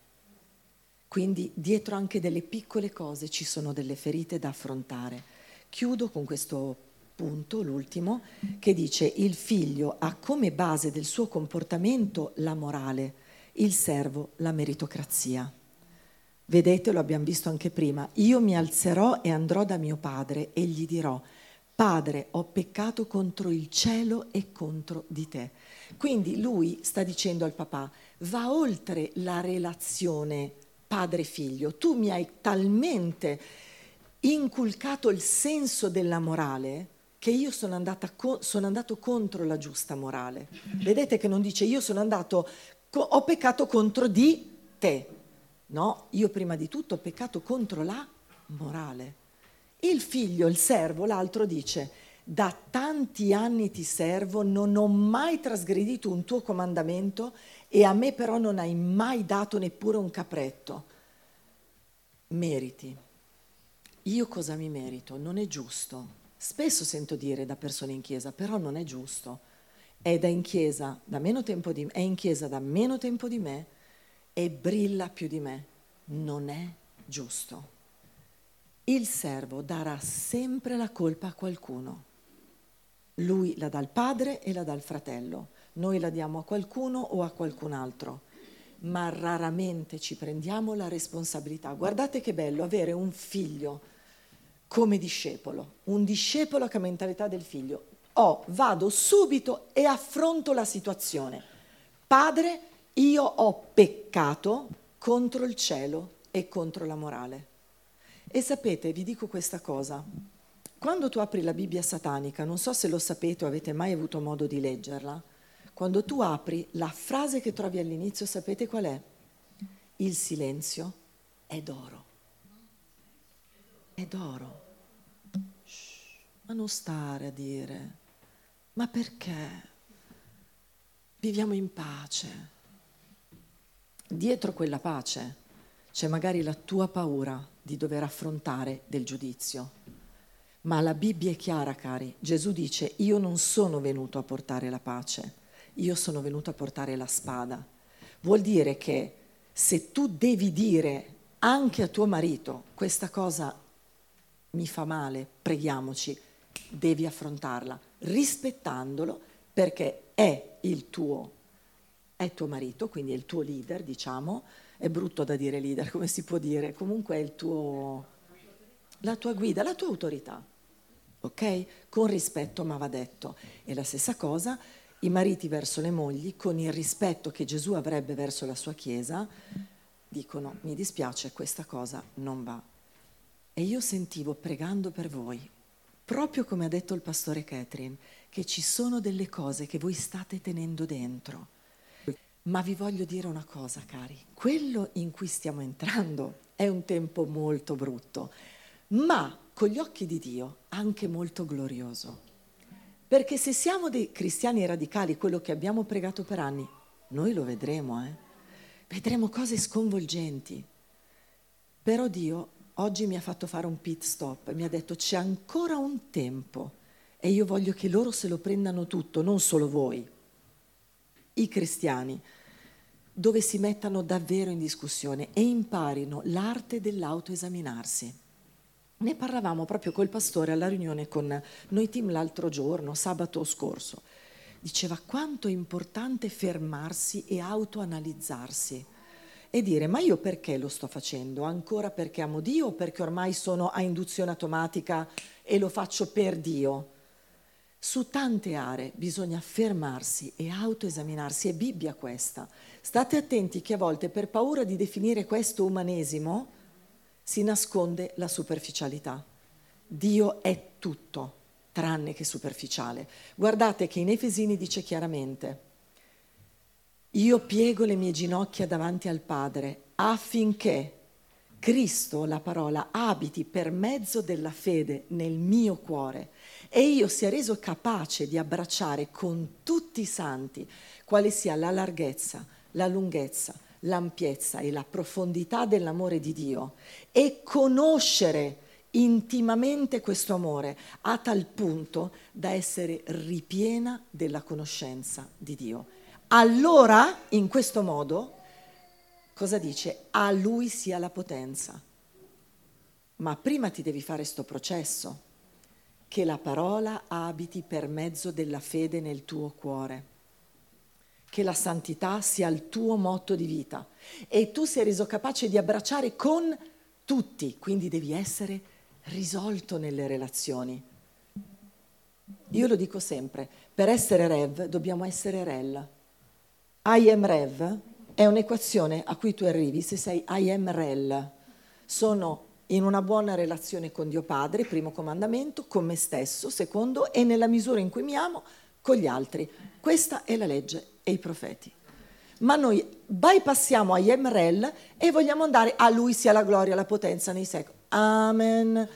Quindi dietro anche delle piccole cose ci sono delle ferite da affrontare. Chiudo con questo punto, l'ultimo, che dice il figlio ha come base del suo comportamento la morale, il servo la meritocrazia. Vedete, lo abbiamo visto anche prima, io mi alzerò e andrò da mio padre e gli dirò, Padre, ho peccato contro il cielo e contro di te. Quindi lui sta dicendo al papà, va oltre la relazione padre-figlio, tu mi hai talmente inculcato il senso della morale che io sono, co- sono andato contro la giusta morale. Vedete che non dice io sono andato, co- ho peccato contro di te, No, io prima di tutto ho peccato contro la morale. Il figlio, il servo, l'altro dice, da tanti anni ti servo, non ho mai trasgredito un tuo comandamento e a me però non hai mai dato neppure un capretto. Meriti. Io cosa mi merito? Non è giusto. Spesso sento dire da persone in chiesa, però non è giusto. È, in chiesa, di, è in chiesa da meno tempo di me e brilla più di me. Non è giusto. Il servo darà sempre la colpa a qualcuno. Lui la dà al padre e la dà al fratello. Noi la diamo a qualcuno o a qualcun altro, ma raramente ci prendiamo la responsabilità. Guardate che bello avere un figlio come discepolo, un discepolo che ha mentalità del figlio. Oh, vado subito e affronto la situazione. Padre, io ho peccato contro il cielo e contro la morale. E sapete, vi dico questa cosa, quando tu apri la Bibbia satanica, non so se lo sapete o avete mai avuto modo di leggerla, quando tu apri la frase che trovi all'inizio, sapete qual è? Il silenzio è d'oro. È d'oro. Shh, ma non stare a dire, ma perché? Viviamo in pace dietro quella pace c'è magari la tua paura di dover affrontare del giudizio. Ma la Bibbia è chiara, cari. Gesù dice, io non sono venuto a portare la pace, io sono venuto a portare la spada. Vuol dire che se tu devi dire anche a tuo marito questa cosa mi fa male, preghiamoci, devi affrontarla rispettandolo perché è il tuo è tuo marito, quindi è il tuo leader, diciamo, è brutto da dire leader, come si può dire, comunque è il tuo, la tua guida, la tua autorità, ok? Con rispetto, ma va detto. E la stessa cosa, i mariti verso le mogli, con il rispetto che Gesù avrebbe verso la sua Chiesa, dicono, mi dispiace, questa cosa non va. E io sentivo, pregando per voi, proprio come ha detto il pastore Catherine, che ci sono delle cose che voi state tenendo dentro ma vi voglio dire una cosa, cari, quello in cui stiamo entrando è un tempo molto brutto, ma con gli occhi di Dio anche molto glorioso. Perché se siamo dei cristiani radicali, quello che abbiamo pregato per anni, noi lo vedremo, eh? vedremo cose sconvolgenti. Però Dio oggi mi ha fatto fare un pit stop, mi ha detto c'è ancora un tempo e io voglio che loro se lo prendano tutto, non solo voi i cristiani, dove si mettano davvero in discussione e imparino l'arte dell'autoesaminarsi. Ne parlavamo proprio col pastore alla riunione con noi team l'altro giorno, sabato scorso. Diceva quanto è importante fermarsi e autoanalizzarsi e dire ma io perché lo sto facendo? Ancora perché amo Dio o perché ormai sono a induzione automatica e lo faccio per Dio? Su tante aree bisogna fermarsi e autoesaminarsi, è Bibbia questa. State attenti che a volte per paura di definire questo umanesimo si nasconde la superficialità. Dio è tutto, tranne che superficiale. Guardate che in Efesini dice chiaramente, io piego le mie ginocchia davanti al Padre affinché Cristo, la parola, abiti per mezzo della fede nel mio cuore e io sia reso capace di abbracciare con tutti i santi quale sia la larghezza, la lunghezza, l'ampiezza e la profondità dell'amore di Dio e conoscere intimamente questo amore a tal punto da essere ripiena della conoscenza di Dio. Allora, in questo modo, cosa dice? A lui sia la potenza. Ma prima ti devi fare questo processo, che la parola abiti per mezzo della fede nel tuo cuore che la santità sia il tuo motto di vita e tu sei reso capace di abbracciare con tutti, quindi devi essere risolto nelle relazioni. Io lo dico sempre, per essere Rev dobbiamo essere Rel. I am Rev è un'equazione a cui tu arrivi se sei I am Rel. Sono in una buona relazione con Dio Padre, primo comandamento, con me stesso, secondo, e nella misura in cui mi amo, con gli altri. Questa è la legge e i profeti. Ma noi bypassiamo a Yemrel e vogliamo andare a lui sia la gloria, la potenza nei secoli. Amen.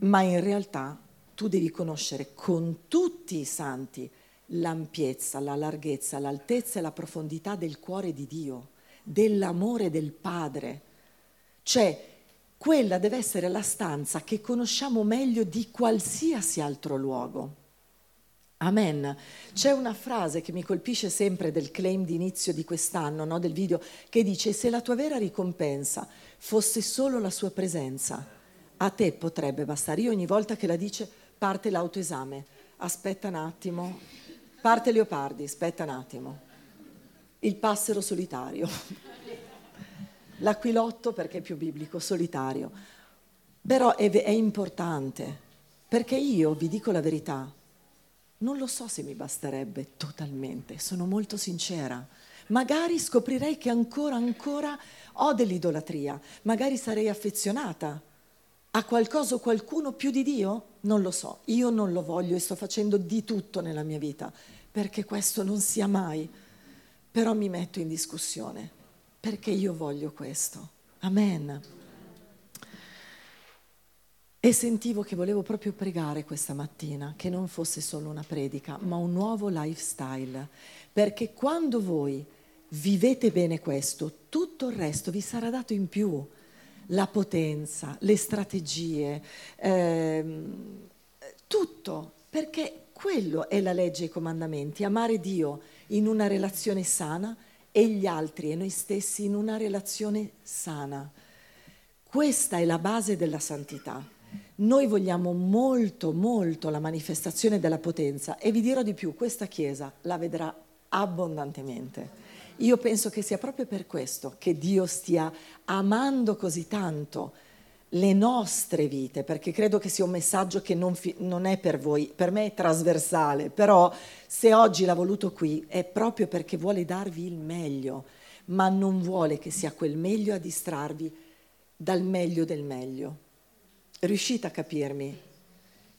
Ma in realtà tu devi conoscere con tutti i santi l'ampiezza, la larghezza, l'altezza e la profondità del cuore di Dio, dell'amore del Padre. Cioè, quella deve essere la stanza che conosciamo meglio di qualsiasi altro luogo. Amen. C'è una frase che mi colpisce sempre del claim di inizio di quest'anno, no, del video, che dice se la tua vera ricompensa fosse solo la sua presenza, a te potrebbe bastare. Io ogni volta che la dice parte l'autoesame, aspetta un attimo, parte Leopardi, aspetta un attimo, il passero solitario, *laughs* l'aquilotto perché è più biblico, solitario. Però è, è importante, perché io vi dico la verità, non lo so se mi basterebbe totalmente, sono molto sincera. Magari scoprirei che ancora, ancora ho dell'idolatria, magari sarei affezionata a qualcosa o qualcuno più di Dio? Non lo so, io non lo voglio e sto facendo di tutto nella mia vita perché questo non sia mai, però mi metto in discussione perché io voglio questo. Amen. E sentivo che volevo proprio pregare questa mattina, che non fosse solo una predica, ma un nuovo lifestyle, perché quando voi vivete bene questo, tutto il resto vi sarà dato in più, la potenza, le strategie, ehm, tutto, perché quello è la legge e i comandamenti, amare Dio in una relazione sana e gli altri e noi stessi in una relazione sana. Questa è la base della santità. Noi vogliamo molto, molto la manifestazione della potenza e vi dirò di più, questa Chiesa la vedrà abbondantemente. Io penso che sia proprio per questo che Dio stia amando così tanto le nostre vite, perché credo che sia un messaggio che non, fi- non, è per voi, per me è trasversale, però se oggi l'ha voluto qui è proprio perché vuole darvi il meglio, ma non vuole che sia quel meglio a distrarvi dal meglio del meglio. Riuscite a capirmi?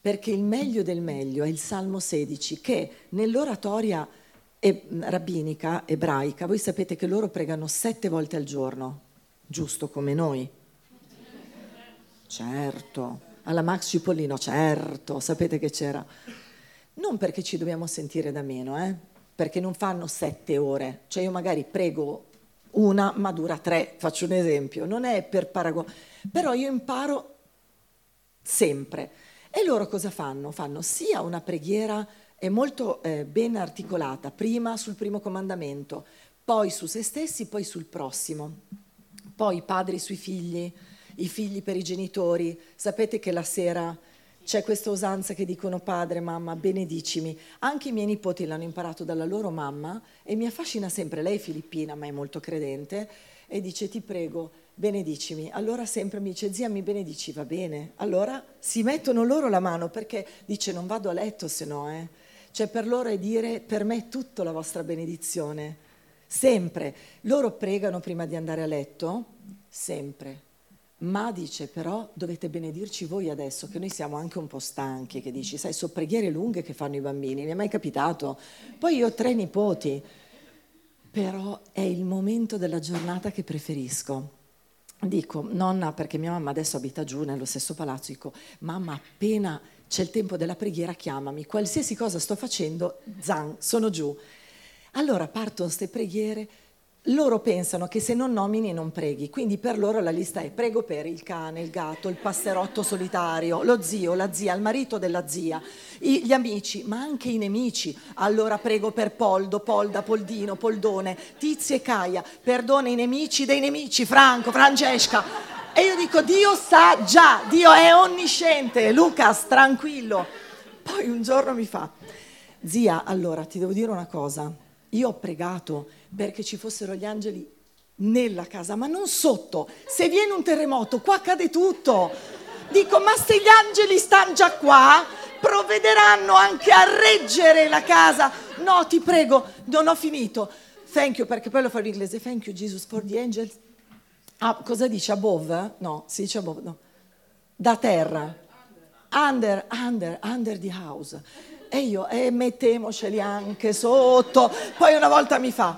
Perché il meglio del meglio è il Salmo 16 che nell'oratoria e, rabbinica ebraica, voi sapete che loro pregano sette volte al giorno, giusto come noi. Certo, alla Max Cipollino, certo, sapete che c'era. Non perché ci dobbiamo sentire da meno, eh? perché non fanno sette ore, cioè io magari prego una ma dura tre, faccio un esempio, non è per paragone, però io imparo sempre. E loro cosa fanno? Fanno sia una preghiera è molto eh, ben articolata, prima sul primo comandamento, poi su se stessi, poi sul prossimo, poi i padri sui figli, i figli per i genitori. Sapete che la sera c'è questa usanza che dicono padre, mamma, benedicimi. Anche i miei nipoti l'hanno imparato dalla loro mamma e mi affascina sempre. Lei è filippina, ma è molto credente, e dice ti prego benedicimi. Allora sempre mi dice, zia mi benedici, va bene. Allora si mettono loro la mano perché dice non vado a letto se no, eh. Cioè per loro è dire, per me è tutto la vostra benedizione. Sempre. Loro pregano prima di andare a letto, sempre. Ma dice però dovete benedirci voi adesso, che noi siamo anche un po' stanchi, che dici, sai, so preghiere lunghe che fanno i bambini, mi è mai capitato. Poi io ho tre nipoti, però è il momento della giornata che preferisco. Dico, nonna, perché mia mamma adesso abita giù nello stesso palazzo, dico, mamma, appena c'è il tempo della preghiera, chiamami, qualsiasi cosa sto facendo, zan, sono giù. Allora partono queste preghiere, loro pensano che se non nomini non preghi, quindi per loro la lista è prego per il cane, il gatto, il passerotto solitario, lo zio, la zia, il marito della zia, gli amici, ma anche i nemici. Allora prego per Poldo, Polda, Poldino, Poldone, Tizia e Caia, perdona i nemici dei nemici, Franco, Francesca. E io dico, Dio sa già, Dio è onnisciente, Lucas, tranquillo. Poi un giorno mi fa, zia, allora ti devo dire una cosa, io ho pregato perché ci fossero gli angeli nella casa, ma non sotto. Se viene un terremoto, qua cade tutto. Dico, ma se gli angeli stanno già qua, provvederanno anche a reggere la casa. No, ti prego, non ho finito. Thank you, perché poi lo fa in inglese. Thank you, Jesus, for the angels. Ah, cosa dice? Above? No, si dice above, no. Da terra. Under, under, under the house. E io, e eh, mettemoceli anche sotto. Poi una volta mi fa,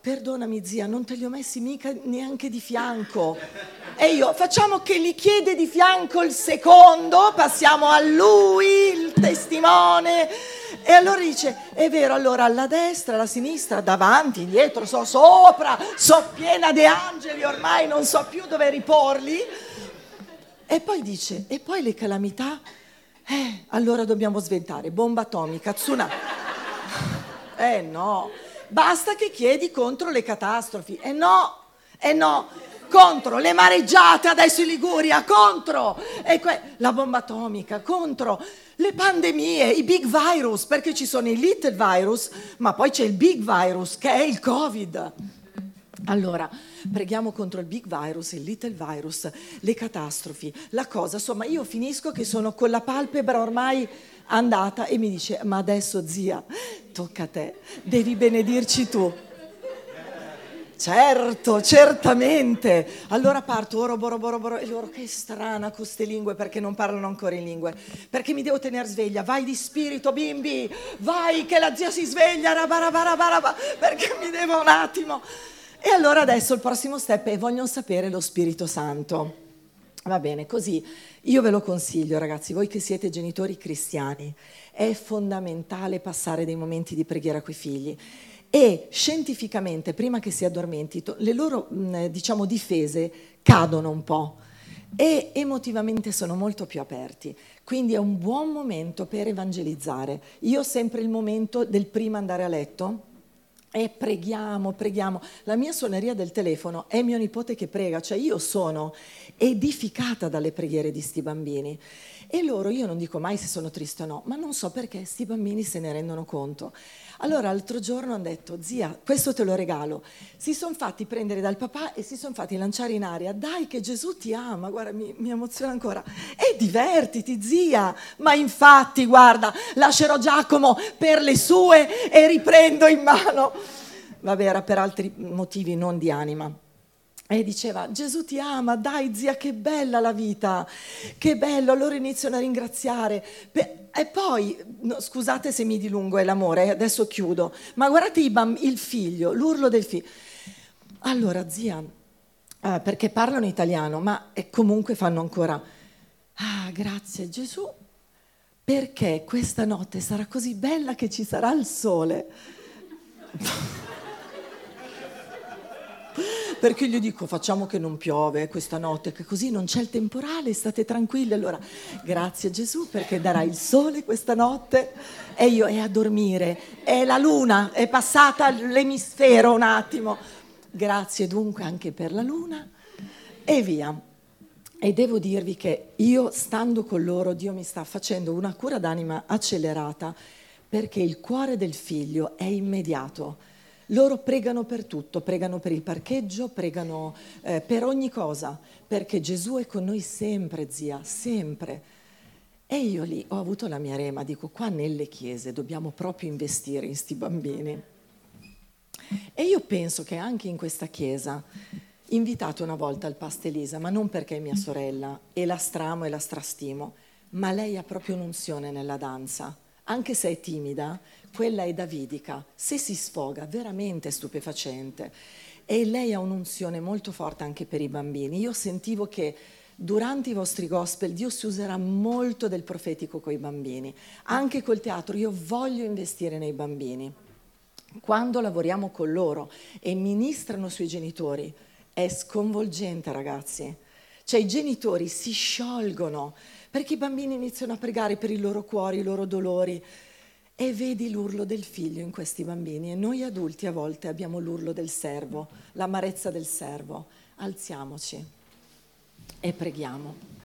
perdonami zia, non te li ho messi mica neanche di fianco. E io, facciamo che li chiede di fianco il secondo, passiamo a lui, il testimone. E allora dice, è vero, allora alla destra, alla sinistra, davanti, dietro, so sopra, so piena di angeli, ormai non so più dove riporli. E poi dice, e poi le calamità? Eh, allora dobbiamo sventare, bomba atomica, tsunami. Eh no, basta che chiedi contro le catastrofi. Eh no, eh no, contro le mareggiate adesso in Liguria, contro que- la bomba atomica, contro le pandemie, i big virus, perché ci sono i little virus, ma poi c'è il big virus che è il Covid. Allora, preghiamo contro il big virus, il little virus, le catastrofi, la cosa, insomma, io finisco che sono con la palpebra ormai andata e mi dice, ma adesso zia, tocca a te, devi benedirci tu. Certo, certamente. Allora parto, oro, boro, boro, boro, e loro che strana queste lingue perché non parlano ancora in lingue. Perché mi devo tenere sveglia, vai di spirito bimbi, vai che la zia si sveglia, rabarabarabara, perché mi devo un attimo. E allora adesso il prossimo step è vogliono sapere lo Spirito Santo. Va bene, così io ve lo consiglio ragazzi, voi che siete genitori cristiani, è fondamentale passare dei momenti di preghiera coi figli e scientificamente prima che si addormenti le loro diciamo difese cadono un po' e emotivamente sono molto più aperti. Quindi è un buon momento per evangelizzare. Io ho sempre il momento del prima andare a letto e preghiamo, preghiamo. La mia suoneria del telefono è mio nipote che prega, cioè io sono edificata dalle preghiere di sti bambini. E loro, io non dico mai se sono triste o no, ma non so perché sti bambini se ne rendono conto. Allora l'altro giorno hanno detto, zia, questo te lo regalo. Si sono fatti prendere dal papà e si sono fatti lanciare in aria. Dai che Gesù ti ama, guarda, mi, mi emoziona ancora. E divertiti, zia. Ma infatti, guarda, lascerò Giacomo per le sue e riprendo in mano. Vabbè, era per altri motivi, non di anima. E diceva, Gesù ti ama, dai zia, che bella la vita, che bello, allora iniziano a ringraziare. E poi, no, scusate se mi dilungo, è l'amore, eh, adesso chiudo, ma guardate il figlio, l'urlo del figlio. Allora, zia, eh, perché parlano italiano, ma comunque fanno ancora, ah, grazie Gesù, perché questa notte sarà così bella che ci sarà il sole. Perché gli dico facciamo che non piove questa notte, che così non c'è il temporale, state tranquilli. Allora, grazie Gesù perché darai il sole questa notte e io è a dormire, è la luna, è passata l'emisfero un attimo. Grazie dunque anche per la luna e via. E devo dirvi che io, stando con loro, Dio mi sta facendo una cura d'anima accelerata perché il cuore del figlio è immediato loro pregano per tutto, pregano per il parcheggio, pregano eh, per ogni cosa, perché Gesù è con noi sempre, zia, sempre. E io lì ho avuto la mia rema, dico qua nelle chiese dobbiamo proprio investire in sti bambini. E io penso che anche in questa chiesa, invitato una volta al Pastelisa, ma non perché è mia sorella, e la stramo e la strastimo, ma lei ha proprio un'unzione nella danza anche se è timida, quella è davidica. Se si sfoga, veramente stupefacente. E lei ha un'unzione molto forte anche per i bambini. Io sentivo che durante i vostri gospel Dio si userà molto del profetico con i bambini. Anche col teatro io voglio investire nei bambini. Quando lavoriamo con loro e ministrano sui genitori, è sconvolgente ragazzi. Cioè i genitori si sciolgono perché i bambini iniziano a pregare per i loro cuori, i loro dolori. E vedi l'urlo del figlio in questi bambini e noi adulti a volte abbiamo l'urlo del servo, l'amarezza del servo. Alziamoci e preghiamo.